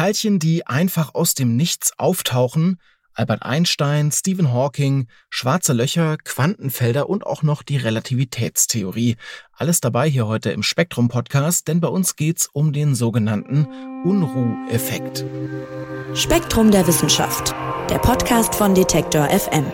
Teilchen, die einfach aus dem Nichts auftauchen, Albert Einstein, Stephen Hawking, schwarze Löcher, Quantenfelder und auch noch die Relativitätstheorie. Alles dabei hier heute im Spektrum Podcast, denn bei uns geht's um den sogenannten Unruh-Effekt. Spektrum der Wissenschaft, der Podcast von Detektor FM.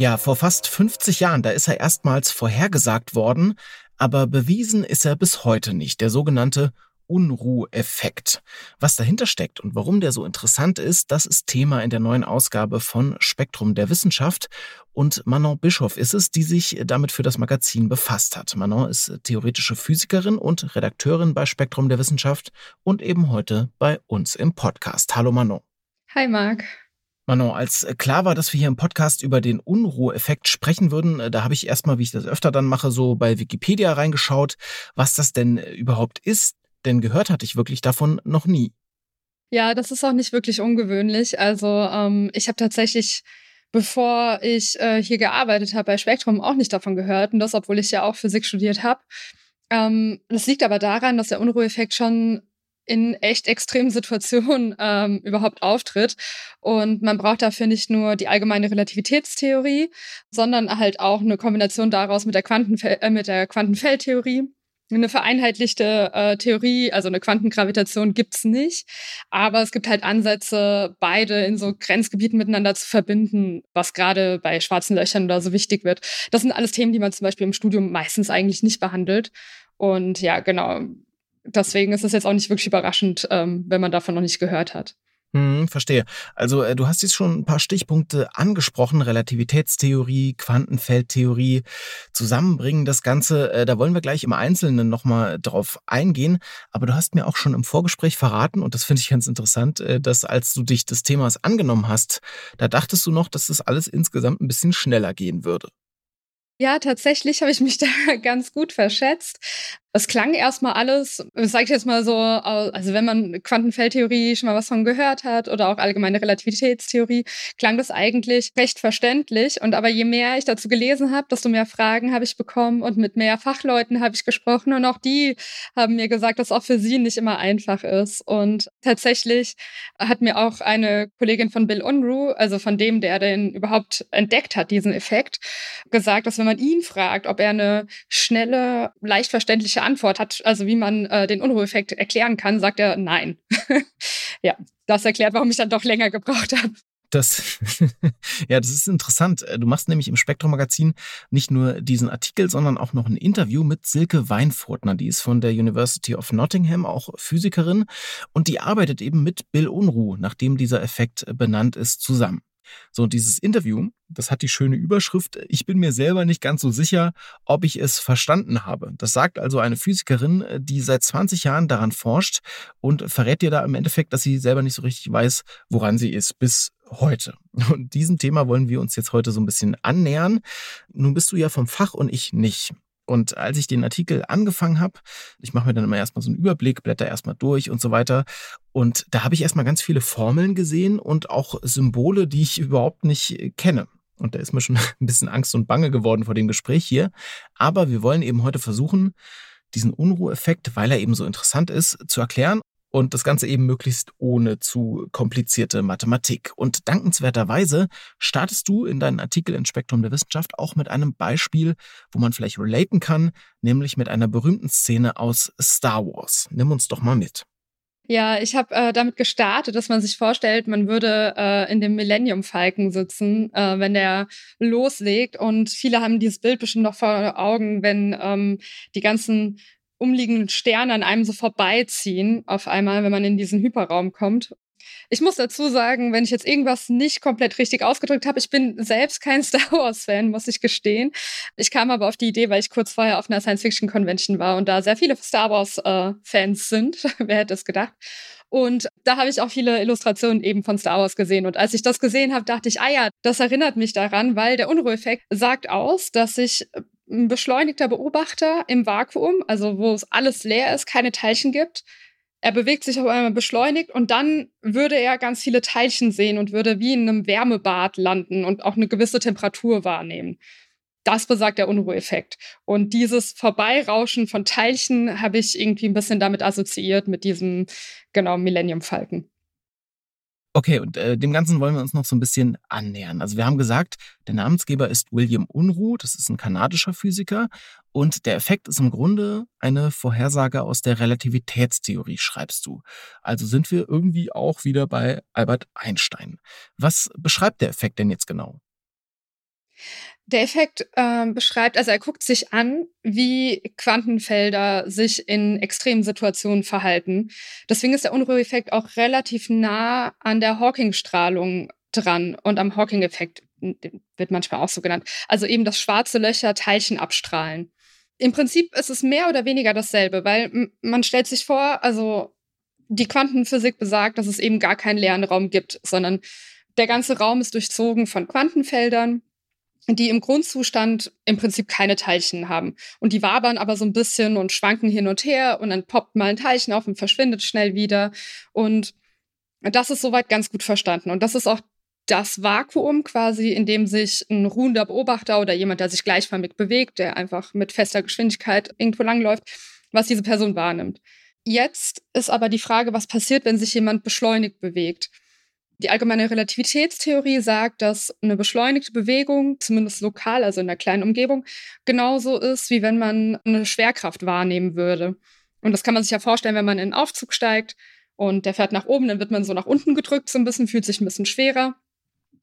Ja, vor fast 50 Jahren, da ist er erstmals vorhergesagt worden, aber bewiesen ist er bis heute nicht, der sogenannte Unruheffekt. Was dahinter steckt und warum der so interessant ist, das ist Thema in der neuen Ausgabe von Spektrum der Wissenschaft. Und Manon Bischoff ist es, die sich damit für das Magazin befasst hat. Manon ist theoretische Physikerin und Redakteurin bei Spektrum der Wissenschaft und eben heute bei uns im Podcast. Hallo Manon. Hi Marc. Manon, als äh, klar war, dass wir hier im Podcast über den Unruheffekt sprechen würden, äh, da habe ich erstmal, wie ich das öfter dann mache, so bei Wikipedia reingeschaut, was das denn äh, überhaupt ist, denn gehört hatte ich wirklich davon noch nie. Ja, das ist auch nicht wirklich ungewöhnlich. Also ähm, ich habe tatsächlich, bevor ich äh, hier gearbeitet habe bei Spektrum, auch nicht davon gehört. Und das, obwohl ich ja auch Physik studiert habe. Ähm, das liegt aber daran, dass der Unruheffekt schon in echt extremen Situationen ähm, überhaupt auftritt. Und man braucht dafür nicht nur die allgemeine Relativitätstheorie, sondern halt auch eine Kombination daraus mit der, Quantenfel äh, mit der Quantenfeldtheorie. Eine vereinheitlichte äh, Theorie, also eine Quantengravitation gibt's nicht, aber es gibt halt Ansätze, beide in so Grenzgebieten miteinander zu verbinden, was gerade bei schwarzen Löchern oder so wichtig wird. Das sind alles Themen, die man zum Beispiel im Studium meistens eigentlich nicht behandelt. Und ja, genau, deswegen ist es jetzt auch nicht wirklich überraschend, ähm, wenn man davon noch nicht gehört hat. Hm, verstehe. Also äh, du hast jetzt schon ein paar Stichpunkte angesprochen, Relativitätstheorie, Quantenfeldtheorie, zusammenbringen das Ganze. Äh, da wollen wir gleich im Einzelnen nochmal drauf eingehen. Aber du hast mir auch schon im Vorgespräch verraten, und das finde ich ganz interessant, äh, dass als du dich des Themas angenommen hast, da dachtest du noch, dass das alles insgesamt ein bisschen schneller gehen würde. Ja, tatsächlich habe ich mich da ganz gut verschätzt. Es klang erstmal alles, sage ich jetzt mal so, also wenn man Quantenfeldtheorie schon mal was von gehört hat oder auch allgemeine Relativitätstheorie, klang das eigentlich recht verständlich. Und aber je mehr ich dazu gelesen habe, desto mehr Fragen habe ich bekommen und mit mehr Fachleuten habe ich gesprochen und auch die haben mir gesagt, dass auch für sie nicht immer einfach ist. Und tatsächlich hat mir auch eine Kollegin von Bill Unruh, also von dem, der den überhaupt entdeckt hat, diesen Effekt, gesagt, dass wenn man ihn fragt, ob er eine schnelle, leicht verständliche wirkliche Antwort hat, also wie man äh, den Unruheffekt erklären kann, sagt er nein. ja, das erklärt, warum ich dann doch länger gebraucht habe. Das, ja, das ist interessant. Du machst nämlich im Spektrum-Magazin nicht nur diesen Artikel, sondern auch noch ein Interview mit Silke Weinfurtner. Die ist von der University of Nottingham, auch Physikerin. Und die arbeitet eben mit Bill Unruh, nachdem dieser Effekt benannt ist, zusammen. So, und dieses Interview, das hat die schöne Überschrift, ich bin mir selber nicht ganz so sicher, ob ich es verstanden habe. Das sagt also eine Physikerin, die seit 20 Jahren daran forscht und verrät dir da im Endeffekt, dass sie selber nicht so richtig weiß, woran sie ist, bis heute. Und diesem Thema wollen wir uns jetzt heute so ein bisschen annähern. Nun bist du ja vom Fach und ich nicht. Und als ich den Artikel angefangen habe, ich mache mir dann immer erstmal so einen Überblick, blätter erstmal durch und so weiter. Und da habe ich erstmal ganz viele Formeln gesehen und auch Symbole, die ich überhaupt nicht kenne. Und da ist mir schon ein bisschen Angst und Bange geworden vor dem Gespräch hier. Aber wir wollen eben heute versuchen, diesen Unruheffekt, weil er eben so interessant ist, zu erklären und das Ganze eben möglichst ohne zu komplizierte Mathematik. Und dankenswerterweise startest du in deinen Artikel in Spektrum der Wissenschaft auch mit einem Beispiel, wo man vielleicht relaten kann, nämlich mit einer berühmten Szene aus Star Wars. Nimm uns doch mal mit. Ja, ich habe äh, damit gestartet, dass man sich vorstellt, man würde äh, in dem Millennium Falcon sitzen, äh, wenn der loslegt. Und viele haben dieses Bild bestimmt noch vor Augen, wenn ähm, die ganzen umliegenden Sterne an einem so vorbeiziehen, auf einmal, wenn man in diesen Hyperraum kommt. Ich muss dazu sagen, wenn ich jetzt irgendwas nicht komplett richtig ausgedrückt habe, ich bin selbst kein Star Wars-Fan, muss ich gestehen. Ich kam aber auf die Idee, weil ich kurz vorher auf einer Science-Fiction-Convention war und da sehr viele Star Wars-Fans äh, sind. Wer hätte es gedacht? Und da habe ich auch viele Illustrationen eben von Star Wars gesehen. Und als ich das gesehen habe, dachte ich, ah ja, das erinnert mich daran, weil der Unruheffekt sagt aus, dass sich ein beschleunigter Beobachter im Vakuum, also wo es alles leer ist, keine Teilchen gibt. Er bewegt sich auf einmal beschleunigt und dann würde er ganz viele Teilchen sehen und würde wie in einem Wärmebad landen und auch eine gewisse Temperatur wahrnehmen. Das besagt der Unruheffekt. Und dieses Vorbeirauschen von Teilchen habe ich irgendwie ein bisschen damit assoziiert mit diesem, genau, Millennium Falken. Okay, und äh, dem Ganzen wollen wir uns noch so ein bisschen annähern. Also wir haben gesagt, der Namensgeber ist William Unruh, das ist ein kanadischer Physiker. Und der Effekt ist im Grunde eine Vorhersage aus der Relativitätstheorie, schreibst du. Also sind wir irgendwie auch wieder bei Albert Einstein. Was beschreibt der Effekt denn jetzt genau? Der Effekt äh, beschreibt, also er guckt sich an, wie Quantenfelder sich in extremen Situationen verhalten. Deswegen ist der Unruheeffekt auch relativ nah an der Hawking-Strahlung dran und am Hawking-Effekt wird manchmal auch so genannt. Also eben, dass schwarze Löcher Teilchen abstrahlen. Im Prinzip ist es mehr oder weniger dasselbe, weil man stellt sich vor, also die Quantenphysik besagt, dass es eben gar keinen leeren Raum gibt, sondern der ganze Raum ist durchzogen von Quantenfeldern die im Grundzustand im Prinzip keine Teilchen haben. Und die wabern aber so ein bisschen und schwanken hin und her und dann poppt mal ein Teilchen auf und verschwindet schnell wieder. Und das ist soweit ganz gut verstanden. Und das ist auch das Vakuum quasi, in dem sich ein ruhender Beobachter oder jemand, der sich gleichförmig bewegt, der einfach mit fester Geschwindigkeit irgendwo langläuft, was diese Person wahrnimmt. Jetzt ist aber die Frage, was passiert, wenn sich jemand beschleunigt bewegt. Die allgemeine Relativitätstheorie sagt, dass eine beschleunigte Bewegung, zumindest lokal, also in der kleinen Umgebung, genauso ist, wie wenn man eine Schwerkraft wahrnehmen würde. Und das kann man sich ja vorstellen, wenn man in einen Aufzug steigt und der fährt nach oben, dann wird man so nach unten gedrückt, so ein bisschen, fühlt sich ein bisschen schwerer.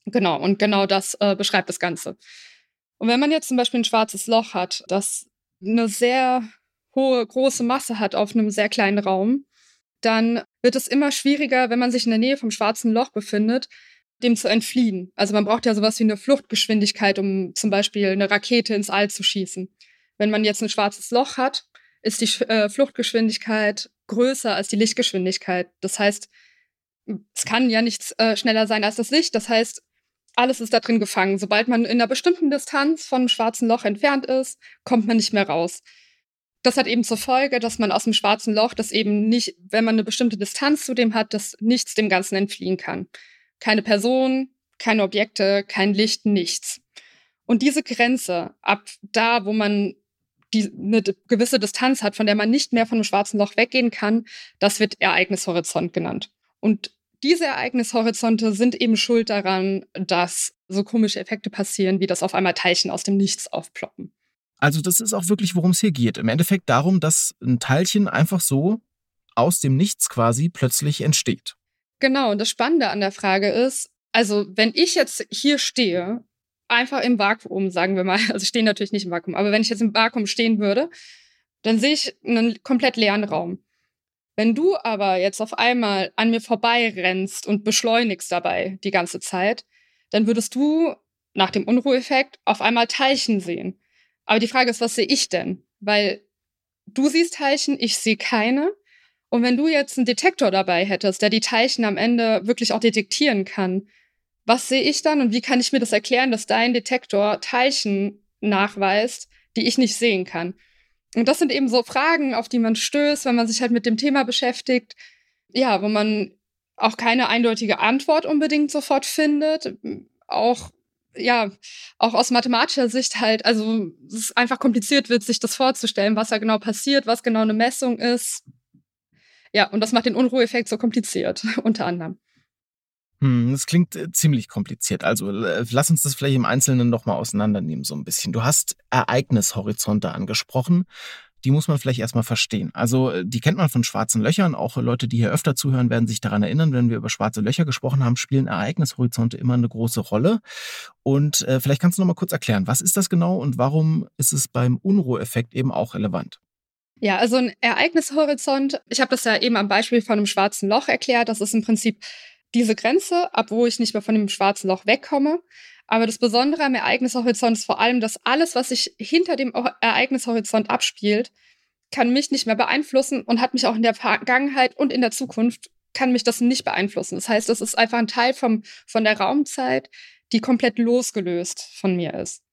Genau, und genau das äh, beschreibt das Ganze. Und wenn man jetzt zum Beispiel ein schwarzes Loch hat, das eine sehr hohe, große Masse hat auf einem sehr kleinen Raum, dann wird es immer schwieriger, wenn man sich in der Nähe vom schwarzen Loch befindet, dem zu entfliehen. Also man braucht ja sowas wie eine Fluchtgeschwindigkeit, um zum Beispiel eine Rakete ins All zu schießen. Wenn man jetzt ein schwarzes Loch hat, ist die äh, Fluchtgeschwindigkeit größer als die Lichtgeschwindigkeit. Das heißt, es kann ja nichts äh, schneller sein als das Licht. Das heißt, alles ist da drin gefangen. Sobald man in einer bestimmten Distanz von einem schwarzen Loch entfernt ist, kommt man nicht mehr raus. Das hat eben zur Folge, dass man aus dem schwarzen Loch, das eben nicht, wenn man eine bestimmte Distanz zu dem hat, dass nichts dem Ganzen entfliehen kann. Keine Person, keine Objekte, kein Licht, nichts. Und diese Grenze, ab da, wo man die, eine gewisse Distanz hat, von der man nicht mehr von einem schwarzen Loch weggehen kann, das wird Ereignishorizont genannt. Und diese Ereignishorizonte sind eben schuld daran, dass so komische Effekte passieren, wie das auf einmal Teilchen aus dem Nichts aufploppen. Also das ist auch wirklich, worum es hier geht. Im Endeffekt darum, dass ein Teilchen einfach so aus dem Nichts quasi plötzlich entsteht. Genau, und das Spannende an der Frage ist, also wenn ich jetzt hier stehe, einfach im Vakuum, sagen wir mal, also ich stehe natürlich nicht im Vakuum, aber wenn ich jetzt im Vakuum stehen würde, dann sehe ich einen komplett leeren Raum. Wenn du aber jetzt auf einmal an mir vorbei rennst und beschleunigst dabei die ganze Zeit, dann würdest du nach dem Unruheffekt auf einmal Teilchen sehen. Aber die Frage ist, was sehe ich denn? Weil du siehst Teilchen, ich sehe keine. Und wenn du jetzt einen Detektor dabei hättest, der die Teilchen am Ende wirklich auch detektieren kann, was sehe ich dann und wie kann ich mir das erklären, dass dein Detektor Teilchen nachweist, die ich nicht sehen kann? Und das sind eben so Fragen, auf die man stößt, wenn man sich halt mit dem Thema beschäftigt. Ja, wo man auch keine eindeutige Antwort unbedingt sofort findet. Auch ja, auch aus mathematischer Sicht halt, also es ist einfach kompliziert wird, sich das vorzustellen, was da genau passiert, was genau eine Messung ist. Ja, und das macht den Unruheffekt so kompliziert, unter anderem. Hm, das klingt äh, ziemlich kompliziert. Also äh, lass uns das vielleicht im Einzelnen nochmal auseinandernehmen, so ein bisschen. Du hast Ereignishorizonte angesprochen die muss man vielleicht erstmal verstehen. Also äh, die kennt man von schwarzen Löchern. Auch Leute, die hier öfter zuhören, werden sich daran erinnern, wenn wir über schwarze Löcher gesprochen haben, spielen Ereignishorizonte immer eine große Rolle. Und äh, vielleicht kannst du noch mal kurz erklären, was ist das genau und warum ist es beim Unruheffekt eben auch relevant? Ja, also ein Ereignishorizont, ich habe das ja eben am Beispiel von einem schwarzen Loch erklärt, das ist im Prinzip diese Grenze, ab wo ich nicht mehr von dem schwarzen Loch wegkomme. Aber das Besondere am Ereignishorizont ist vor allem, dass alles, was sich hinter dem Ereignishorizont abspielt, kann mich nicht mehr beeinflussen und hat mich auch in der Vergangenheit und in der Zukunft kann mich das nicht beeinflussen. Das heißt, es ist einfach ein Teil vom, von der Raumzeit, die komplett losgelöst von mir ist.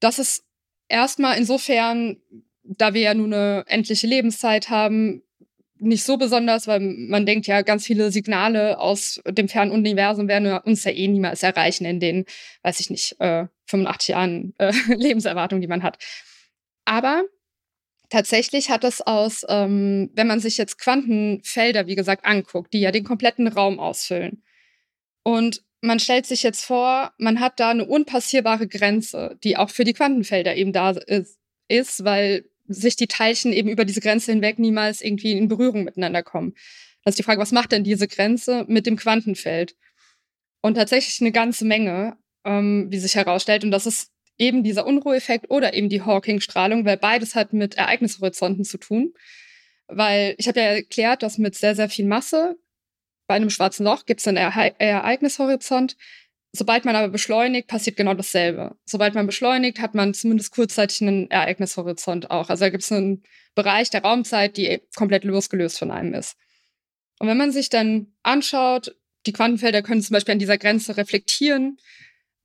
Das ist erstmal insofern, da wir ja nur eine endliche Lebenszeit haben, nicht so besonders, weil man denkt ja, ganz viele Signale aus dem fernen Universum werden uns ja eh niemals erreichen in den, weiß ich nicht, äh, 85 Jahren äh, Lebenserwartung, die man hat. Aber tatsächlich hat es aus, ähm, wenn man sich jetzt Quantenfelder, wie gesagt, anguckt, die ja den kompletten Raum ausfüllen. Und man stellt sich jetzt vor, man hat da eine unpassierbare Grenze, die auch für die Quantenfelder eben da ist, ist weil sich die Teilchen eben über diese Grenze hinweg niemals irgendwie in Berührung miteinander kommen. Das ist die Frage, was macht denn diese Grenze mit dem Quantenfeld? Und tatsächlich eine ganze Menge, ähm, wie sich herausstellt. Und das ist eben dieser Unruheeffekt oder eben die Hawking-Strahlung, weil beides hat mit Ereignishorizonten zu tun. Weil ich habe ja erklärt, dass mit sehr, sehr viel Masse bei einem schwarzen Loch gibt es einen Ereignishorizont. Sobald man aber beschleunigt, passiert genau dasselbe. Sobald man beschleunigt, hat man zumindest kurzzeitig einen Ereignishorizont auch. Also da gibt es einen Bereich der Raumzeit, die komplett losgelöst von einem ist. Und wenn man sich dann anschaut, die Quantenfelder können zum Beispiel an dieser Grenze reflektieren.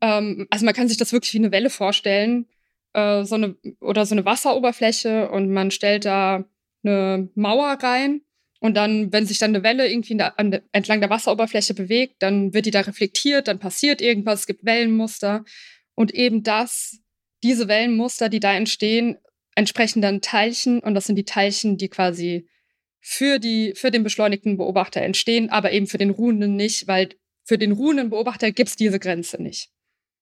Ähm, also man kann sich das wirklich wie eine Welle vorstellen, äh, so eine, oder so eine Wasseroberfläche und man stellt da eine Mauer rein und dann, wenn sich dann eine Welle irgendwie der, an, entlang der Wasseroberfläche bewegt, dann wird die da reflektiert, dann passiert irgendwas, es gibt Wellenmuster. Und eben das, diese Wellenmuster, die da entstehen, entsprechen dann Teilchen. Und das sind die Teilchen, die quasi für, die, für den beschleunigten Beobachter entstehen, aber eben für den ruhenden nicht, weil für den ruhenden Beobachter gibt es diese Grenze nicht.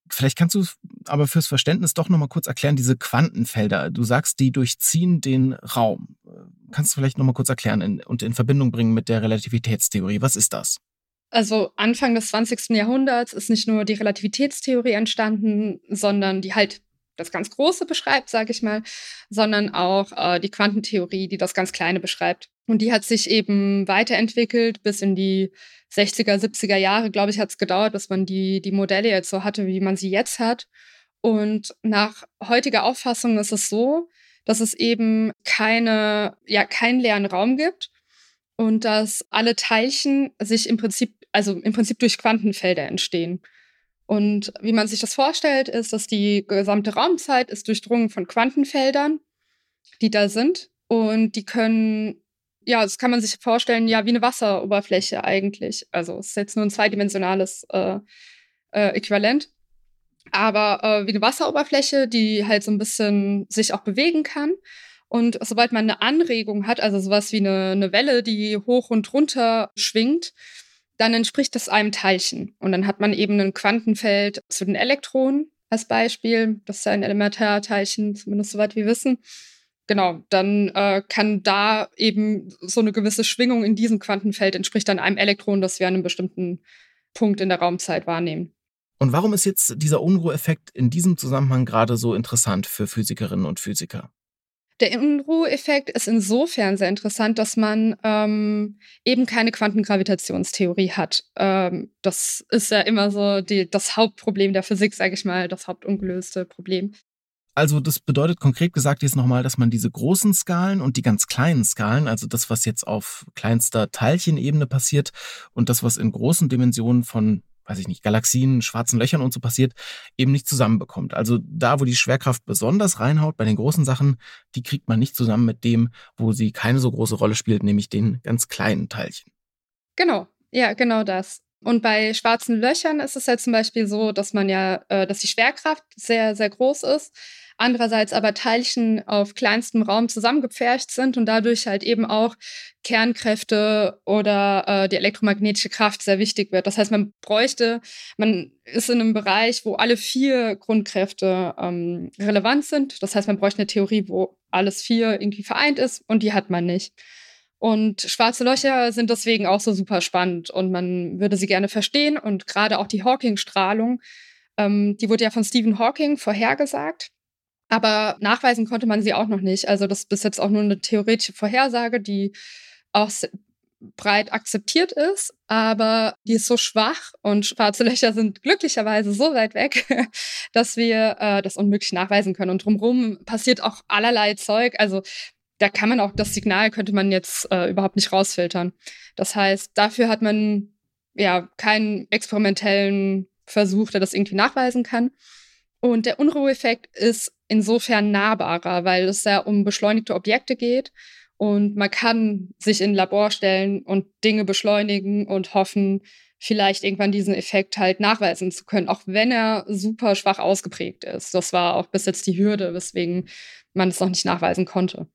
Vielleicht kannst du aber fürs Verständnis doch nochmal kurz erklären, diese Quantenfelder. Du sagst, die durchziehen den Raum. Kannst du vielleicht nochmal kurz erklären in, und in Verbindung bringen mit der Relativitätstheorie? Was ist das? Also Anfang des 20. Jahrhunderts ist nicht nur die Relativitätstheorie entstanden, sondern die halt das ganz Große beschreibt, sage ich mal, sondern auch äh, die Quantentheorie, die das ganz Kleine beschreibt. Und die hat sich eben weiterentwickelt bis in die 60er, 70er Jahre, glaube ich, hat es gedauert, bis man die, die Modelle jetzt so hatte, wie man sie jetzt hat. Und nach heutiger Auffassung ist es so, dass es eben keine, ja, keinen leeren Raum gibt und dass alle Teilchen sich im Prinzip, also im Prinzip durch Quantenfelder entstehen. Und wie man sich das vorstellt, ist, dass die gesamte Raumzeit ist durchdrungen von Quantenfeldern, die da sind. Und die können, ja, das kann man sich vorstellen, ja, wie eine Wasseroberfläche eigentlich. Also es ist jetzt nur ein zweidimensionales äh, äh, Äquivalent. Aber äh, wie eine Wasseroberfläche, die halt so ein bisschen sich auch bewegen kann. Und sobald man eine Anregung hat, also sowas wie eine, eine Welle, die hoch und runter schwingt, dann entspricht das einem Teilchen. Und dann hat man eben ein Quantenfeld zu den Elektronen als Beispiel. Das ist ja ein Elementarteilchen, zumindest soweit wir wissen. Genau, dann äh, kann da eben so eine gewisse Schwingung in diesem Quantenfeld entspricht dann einem Elektron, das wir an einem bestimmten Punkt in der Raumzeit wahrnehmen. Und warum ist jetzt dieser Unruheeffekt in diesem Zusammenhang gerade so interessant für Physikerinnen und Physiker? Der Unruheeffekt ist insofern sehr interessant, dass man ähm, eben keine Quantengravitationstheorie hat. Ähm, das ist ja immer so die, das Hauptproblem der Physik, sage ich mal, das hauptungelöste Problem. Also das bedeutet konkret gesagt jetzt nochmal, dass man diese großen Skalen und die ganz kleinen Skalen, also das, was jetzt auf kleinster Teilchenebene passiert und das, was in großen Dimensionen von weiß ich nicht, Galaxien, schwarzen Löchern und so passiert, eben nicht zusammenbekommt. Also da, wo die Schwerkraft besonders reinhaut bei den großen Sachen, die kriegt man nicht zusammen mit dem, wo sie keine so große Rolle spielt, nämlich den ganz kleinen Teilchen. Genau, ja, genau das. Und bei schwarzen Löchern ist es ja zum Beispiel so, dass man ja, äh, dass die Schwerkraft sehr, sehr groß ist andererseits aber Teilchen auf kleinstem Raum zusammengepfercht sind und dadurch halt eben auch Kernkräfte oder äh, die elektromagnetische Kraft sehr wichtig wird. Das heißt, man bräuchte, man ist in einem Bereich, wo alle vier Grundkräfte ähm, relevant sind. Das heißt, man bräuchte eine Theorie, wo alles vier irgendwie vereint ist und die hat man nicht. Und schwarze Löcher sind deswegen auch so super spannend und man würde sie gerne verstehen und gerade auch die Hawking-Strahlung, ähm, die wurde ja von Stephen Hawking vorhergesagt. Aber nachweisen konnte man sie auch noch nicht. Also das ist bis jetzt auch nur eine theoretische Vorhersage, die auch breit akzeptiert ist, aber die ist so schwach und schwarze Löcher sind glücklicherweise so weit weg, dass wir äh, das unmöglich nachweisen können. Und drumherum passiert auch allerlei Zeug. Also da kann man auch das Signal könnte man jetzt äh, überhaupt nicht rausfiltern. Das heißt, dafür hat man ja keinen experimentellen Versuch, der das irgendwie nachweisen kann. Und der Unruheeffekt ist insofern nahbarer, weil es ja um beschleunigte Objekte geht und man kann sich in ein Labor stellen und Dinge beschleunigen und hoffen, vielleicht irgendwann diesen Effekt halt nachweisen zu können, auch wenn er super schwach ausgeprägt ist. Das war auch bis jetzt die Hürde, weswegen man es noch nicht nachweisen konnte.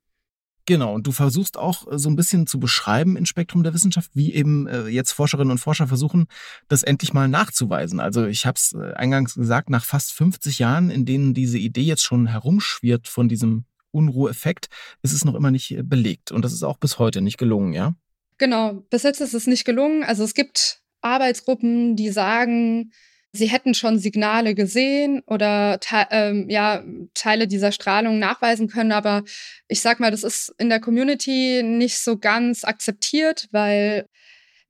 Genau, und du versuchst auch äh, so ein bisschen zu beschreiben in Spektrum der Wissenschaft, wie eben äh, jetzt Forscherinnen und Forscher versuchen, das endlich mal nachzuweisen. Also ich habe es äh, eingangs gesagt, nach fast 50 Jahren, in denen diese Idee jetzt schon herumschwirrt von diesem Unruheeffekt, ist es noch immer nicht belegt. Und das ist auch bis heute nicht gelungen, ja? Genau, bis jetzt ist es nicht gelungen. Also es gibt Arbeitsgruppen, die sagen, sie hätten schon Signale gesehen oder te ähm, ja, Teile dieser Strahlung nachweisen können. Aber ich sag mal, das ist in der Community nicht so ganz akzeptiert, weil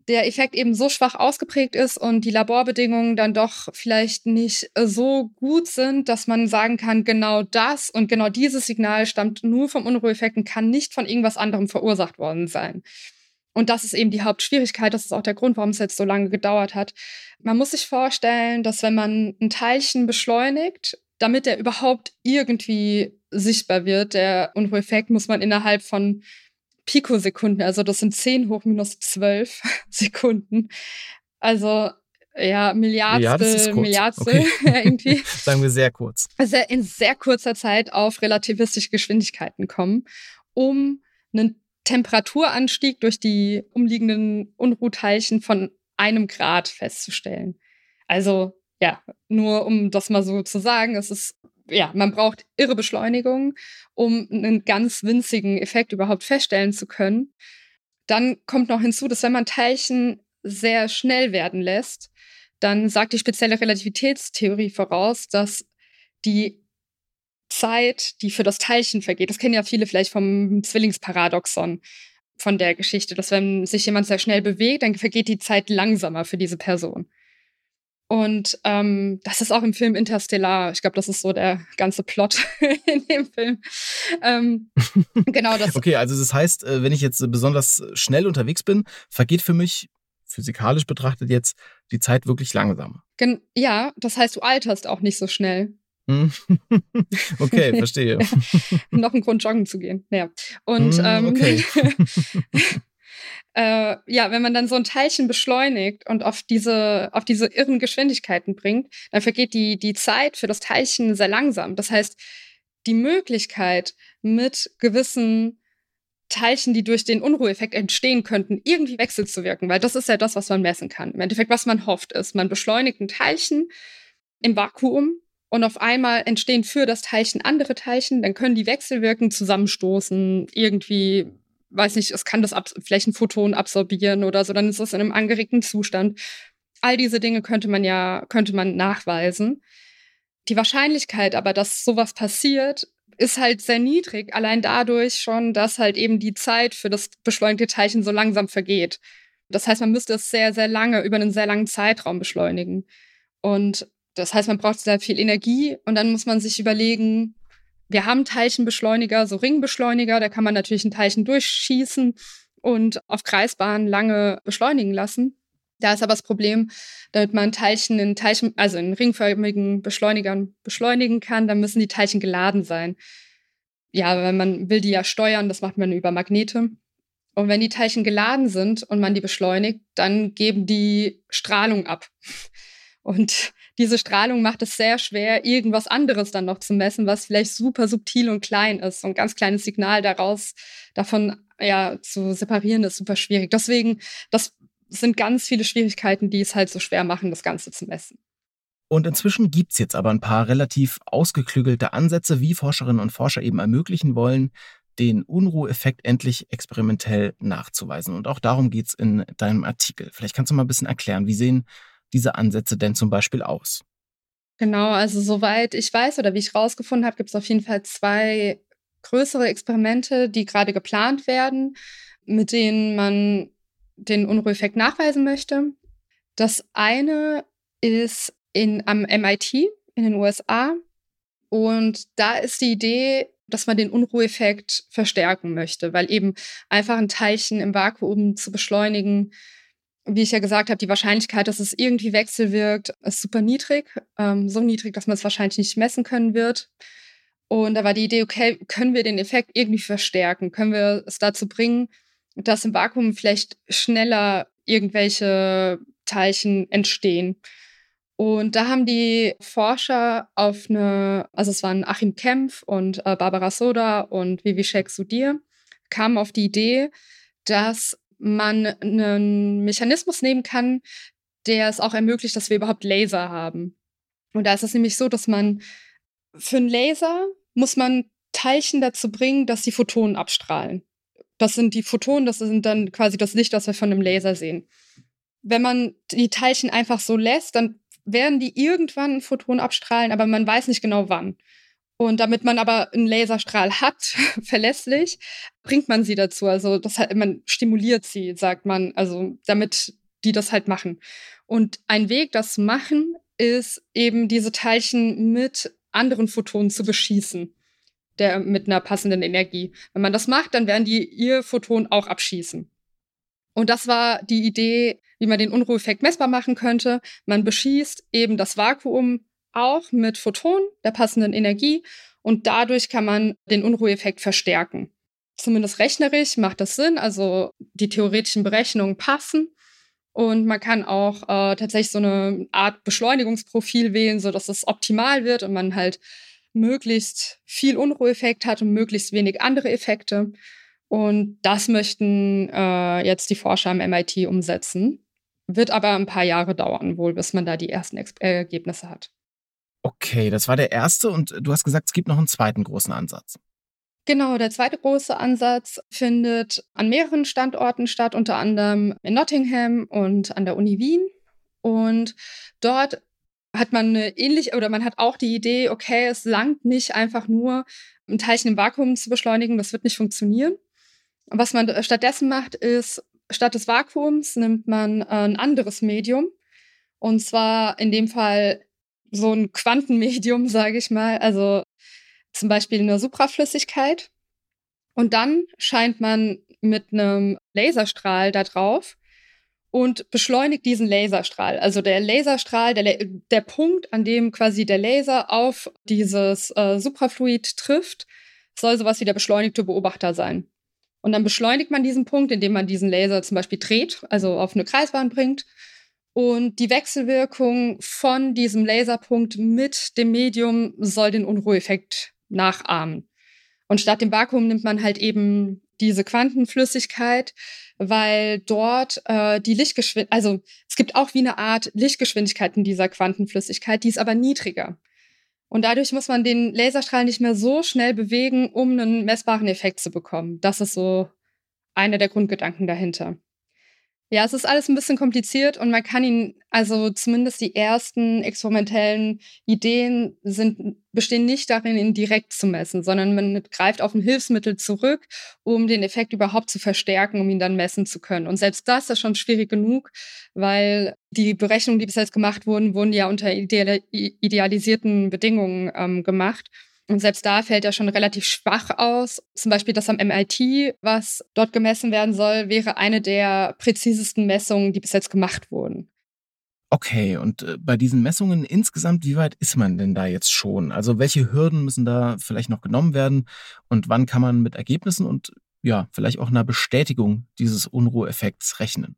der Effekt eben so schwach ausgeprägt ist und die Laborbedingungen dann doch vielleicht nicht so gut sind, dass man sagen kann, genau das und genau dieses Signal stammt nur vom Unruheeffekt und kann nicht von irgendwas anderem verursacht worden sein. Und das ist eben die Hauptschwierigkeit. Das ist auch der Grund, warum es jetzt so lange gedauert hat. Man muss sich vorstellen, dass wenn man ein Teilchen beschleunigt, damit er überhaupt irgendwie sichtbar wird, der Unruheeffekt, muss man innerhalb von Pikosekunden, also das sind 10 hoch minus 12 Sekunden, also ja, Milliardstel, ja, Milliardstel okay. irgendwie. Sagen wir sehr kurz. Also in sehr kurzer Zeit auf relativistische Geschwindigkeiten kommen, um einen Temperaturanstieg durch die umliegenden Unruhteilchen von einem Grad festzustellen. Also ja, nur um das mal so zu sagen, es ist ja, man braucht irre Beschleunigung, um einen ganz winzigen Effekt überhaupt feststellen zu können. Dann kommt noch hinzu, dass wenn man Teilchen sehr schnell werden lässt, dann sagt die spezielle Relativitätstheorie voraus, dass die Zeit, die für das Teilchen vergeht. Das kennen ja viele vielleicht vom Zwillingsparadoxon von der Geschichte, dass wenn sich jemand sehr schnell bewegt, dann vergeht die Zeit langsamer für diese Person. Und ähm, das ist auch im Film Interstellar. Ich glaube, das ist so der ganze Plot in dem Film. Ähm, genau das. okay, also das heißt, äh, wenn ich jetzt besonders schnell unterwegs bin, vergeht für mich physikalisch betrachtet jetzt die Zeit wirklich langsamer. Gen ja, das heißt, du alterst auch nicht so schnell. Hm. okay, verstehe. Noch ein Grund, joggen zu gehen. Ja. Und mm, ähm, okay. äh, ja, wenn man dann so ein Teilchen beschleunigt und auf diese, auf diese irren Geschwindigkeiten bringt, dann vergeht die, die Zeit für das Teilchen sehr langsam. Das heißt, die Möglichkeit, mit gewissen Teilchen, die durch den Unruheeffekt entstehen könnten, irgendwie wechselzuwirken, weil das ist ja das, was man messen kann. Im Endeffekt, was man hofft, ist, man beschleunigt ein Teilchen im Vakuum und auf einmal entstehen für das Teilchen andere Teilchen, dann können die wechselwirken, zusammenstoßen, irgendwie, weiß nicht, es kann das vielleicht ein Photon absorbieren oder so, dann ist es in einem angeregten Zustand. All diese Dinge könnte man ja, könnte man nachweisen. Die Wahrscheinlichkeit aber, dass sowas passiert, ist halt sehr niedrig, allein dadurch schon, dass halt eben die Zeit für das beschleunigte Teilchen so langsam vergeht. Das heißt, man müsste es sehr, sehr lange, über einen sehr langen Zeitraum beschleunigen. Und das heißt, man braucht sehr viel Energie und dann muss man sich überlegen, wir haben Teilchenbeschleuniger, so Ringbeschleuniger, da kann man natürlich ein Teilchen durchschießen und auf Kreisbahnen lange beschleunigen lassen. Da ist aber das Problem, damit man Teilchen in Teilchen, also in ringförmigen Beschleunigern beschleunigen kann, dann müssen die Teilchen geladen sein. Ja, wenn man will die ja steuern, das macht man über Magnete. Und wenn die Teilchen geladen sind und man die beschleunigt, dann geben die Strahlung ab. Und diese Strahlung macht es sehr schwer, irgendwas anderes dann noch zu messen, was vielleicht super subtil und klein ist. So ein ganz kleines Signal daraus, davon ja zu separieren, ist super schwierig. Deswegen, das sind ganz viele Schwierigkeiten, die es halt so schwer machen, das Ganze zu messen. Und inzwischen gibt es jetzt aber ein paar relativ ausgeklügelte Ansätze, wie Forscherinnen und Forscher eben ermöglichen wollen, den Unruheffekt endlich experimentell nachzuweisen. Und auch darum geht es in deinem Artikel. Vielleicht kannst du mal ein bisschen erklären, wie sehen diese Ansätze denn zum Beispiel aus? Genau, also soweit ich weiß oder wie ich rausgefunden habe, gibt es auf jeden Fall zwei größere Experimente, die gerade geplant werden, mit denen man den Unruheffekt nachweisen möchte. Das eine ist in, am MIT in den USA und da ist die Idee, dass man den Unruheffekt verstärken möchte, weil eben einfach ein Teilchen im Vakuum zu beschleunigen wie ich ja gesagt habe, die Wahrscheinlichkeit, dass es irgendwie wechselwirkt, ist super niedrig. Ähm, so niedrig, dass man es wahrscheinlich nicht messen können wird. Und da war die Idee, okay, können wir den Effekt irgendwie verstärken? Können wir es dazu bringen, dass im Vakuum vielleicht schneller irgendwelche Teilchen entstehen? Und da haben die Forscher auf eine, also es waren Achim Kempf und äh, Barbara Soda und Vivishek Sudir, kamen auf die Idee, dass man einen Mechanismus nehmen kann, der es auch ermöglicht, dass wir überhaupt Laser haben. Und da ist es nämlich so, dass man für einen Laser muss man Teilchen dazu bringen, dass die Photonen abstrahlen. Das sind die Photonen, das sind dann quasi das Licht, das wir von einem Laser sehen. Wenn man die Teilchen einfach so lässt, dann werden die irgendwann einen Photon abstrahlen, aber man weiß nicht genau wann. Und damit man aber einen Laserstrahl hat, verlässlich, bringt man sie dazu. Also das man stimuliert sie, sagt man, also damit die das halt machen. Und ein Weg, das zu machen, ist eben diese Teilchen mit anderen Photonen zu beschießen, der mit einer passenden Energie. Wenn man das macht, dann werden die ihr Photon auch abschießen. Und das war die Idee, wie man den Unruheffekt messbar machen könnte. Man beschießt eben das Vakuum auch mit Photonen der passenden Energie und dadurch kann man den Unruheffekt verstärken. Zumindest rechnerisch macht das Sinn, also die theoretischen Berechnungen passen. Und man kann auch äh, tatsächlich so eine Art Beschleunigungsprofil wählen, sodass es optimal wird und man halt möglichst viel Unruheffekt hat und möglichst wenig andere Effekte. Und das möchten äh, jetzt die Forscher am MIT umsetzen. Wird aber ein paar Jahre dauern, wohl, bis man da die ersten Ex äh, Ergebnisse hat. Okay, das war der erste und du hast gesagt, es gibt noch einen zweiten großen Ansatz. Genau, der zweite große Ansatz findet an mehreren Standorten statt, unter anderem in Nottingham und an der Uni Wien. Und dort hat man eine ähnliche, oder man hat auch die Idee, okay, es langt nicht einfach nur, ein Teilchen im Vakuum zu beschleunigen, das wird nicht funktionieren. Was man stattdessen macht, ist, statt des Vakuums nimmt man ein anderes Medium. Und zwar in dem Fall so ein Quantenmedium, sage ich mal, also zum Beispiel eine Supraflüssigkeit. Und dann scheint man mit einem Laserstrahl da drauf und beschleunigt diesen Laserstrahl. Also der Laserstrahl, der, der Punkt, an dem quasi der Laser auf dieses äh, Suprafluid trifft, soll sowas wie der beschleunigte Beobachter sein. Und dann beschleunigt man diesen Punkt, indem man diesen Laser zum Beispiel dreht, also auf eine Kreisbahn bringt. Und die Wechselwirkung von diesem Laserpunkt mit dem Medium soll den Unruheffekt nachahmen. Und statt dem Vakuum nimmt man halt eben diese Quantenflüssigkeit, weil dort äh, die Lichtgeschwindigkeit, also es gibt auch wie eine Art Lichtgeschwindigkeit in dieser Quantenflüssigkeit, die ist aber niedriger. Und dadurch muss man den Laserstrahl nicht mehr so schnell bewegen, um einen messbaren Effekt zu bekommen. Das ist so einer der Grundgedanken dahinter. Ja, es ist alles ein bisschen kompliziert und man kann ihn, also zumindest die ersten experimentellen Ideen sind, bestehen nicht darin, ihn direkt zu messen, sondern man greift auf ein Hilfsmittel zurück, um den Effekt überhaupt zu verstärken, um ihn dann messen zu können. Und selbst das ist schon schwierig genug, weil die Berechnungen, die bis jetzt gemacht wurden, wurden ja unter idealisierten Bedingungen ähm, gemacht. Und selbst da fällt er schon relativ schwach aus. Zum Beispiel das am MIT, was dort gemessen werden soll, wäre eine der präzisesten Messungen, die bis jetzt gemacht wurden. Okay, und äh, bei diesen Messungen insgesamt, wie weit ist man denn da jetzt schon? Also welche Hürden müssen da vielleicht noch genommen werden und wann kann man mit Ergebnissen und ja, vielleicht auch einer Bestätigung dieses Unruheffekts rechnen?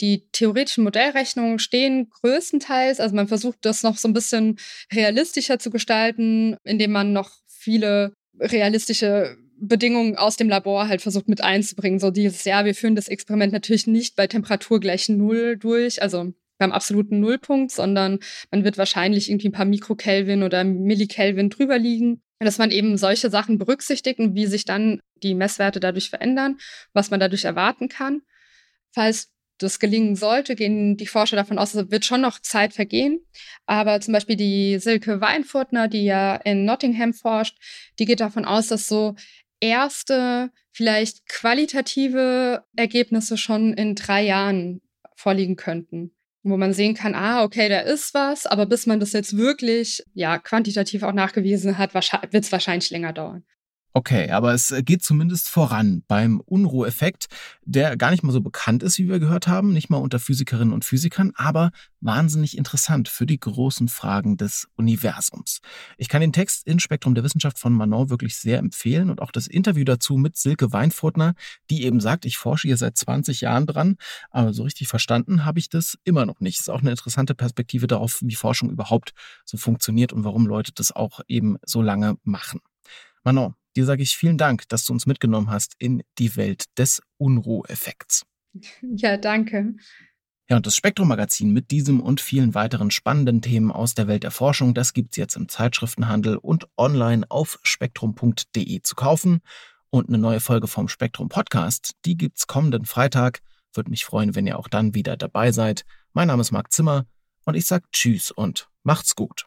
Die theoretischen Modellrechnungen stehen größtenteils, also man versucht das noch so ein bisschen realistischer zu gestalten, indem man noch viele realistische Bedingungen aus dem Labor halt versucht mit einzubringen. So dieses, ja, wir führen das Experiment natürlich nicht bei Temperatur gleich Null durch, also beim absoluten Nullpunkt, sondern man wird wahrscheinlich irgendwie ein paar Mikrokelvin oder Millikelvin drüber liegen. Dass man eben solche Sachen berücksichtigt und wie sich dann die Messwerte dadurch verändern, was man dadurch erwarten kann. Falls das gelingen sollte, gehen die Forscher davon aus, es wird schon noch Zeit vergehen. Aber zum Beispiel die Silke Weinfurtner, die ja in Nottingham forscht, die geht davon aus, dass so erste, vielleicht qualitative Ergebnisse schon in drei Jahren vorliegen könnten. Wo man sehen kann, ah, okay, da ist was, aber bis man das jetzt wirklich, ja, quantitativ auch nachgewiesen hat, wird es wahrscheinlich länger dauern. Okay, aber es äh, geht zumindest voran beim Unruheffekt, der gar nicht mal so bekannt ist, wie wir gehört haben, nicht mal unter Physikerinnen und Physikern, aber wahnsinnig interessant für die großen Fragen des Universums. Ich kann den Text in Spektrum der Wissenschaft von Manon wirklich sehr empfehlen und auch das Interview dazu mit Silke Weinfurtner, die eben sagt, ich forsche hier seit 20 Jahren dran, aber so richtig verstanden habe ich das immer noch nicht. Ist auch eine interessante Perspektive darauf, wie Forschung überhaupt so funktioniert und warum Leute das auch eben so lange machen. Manon, Dir sage ich vielen Dank, dass du uns mitgenommen hast in die Welt des Unruheffekts. Ja, danke. Ja, und das Spektrum-Magazin mit diesem und vielen weiteren spannenden Themen aus der Welt der Forschung, das gibt's jetzt im Zeitschriftenhandel und online auf spektrum.de zu kaufen. Und eine neue Folge vom Spektrum Podcast, die gibt's kommenden Freitag. Würde mich freuen, wenn ihr auch dann wieder dabei seid. Mein Name ist Marc Zimmer und ich sage Tschüss und macht's gut.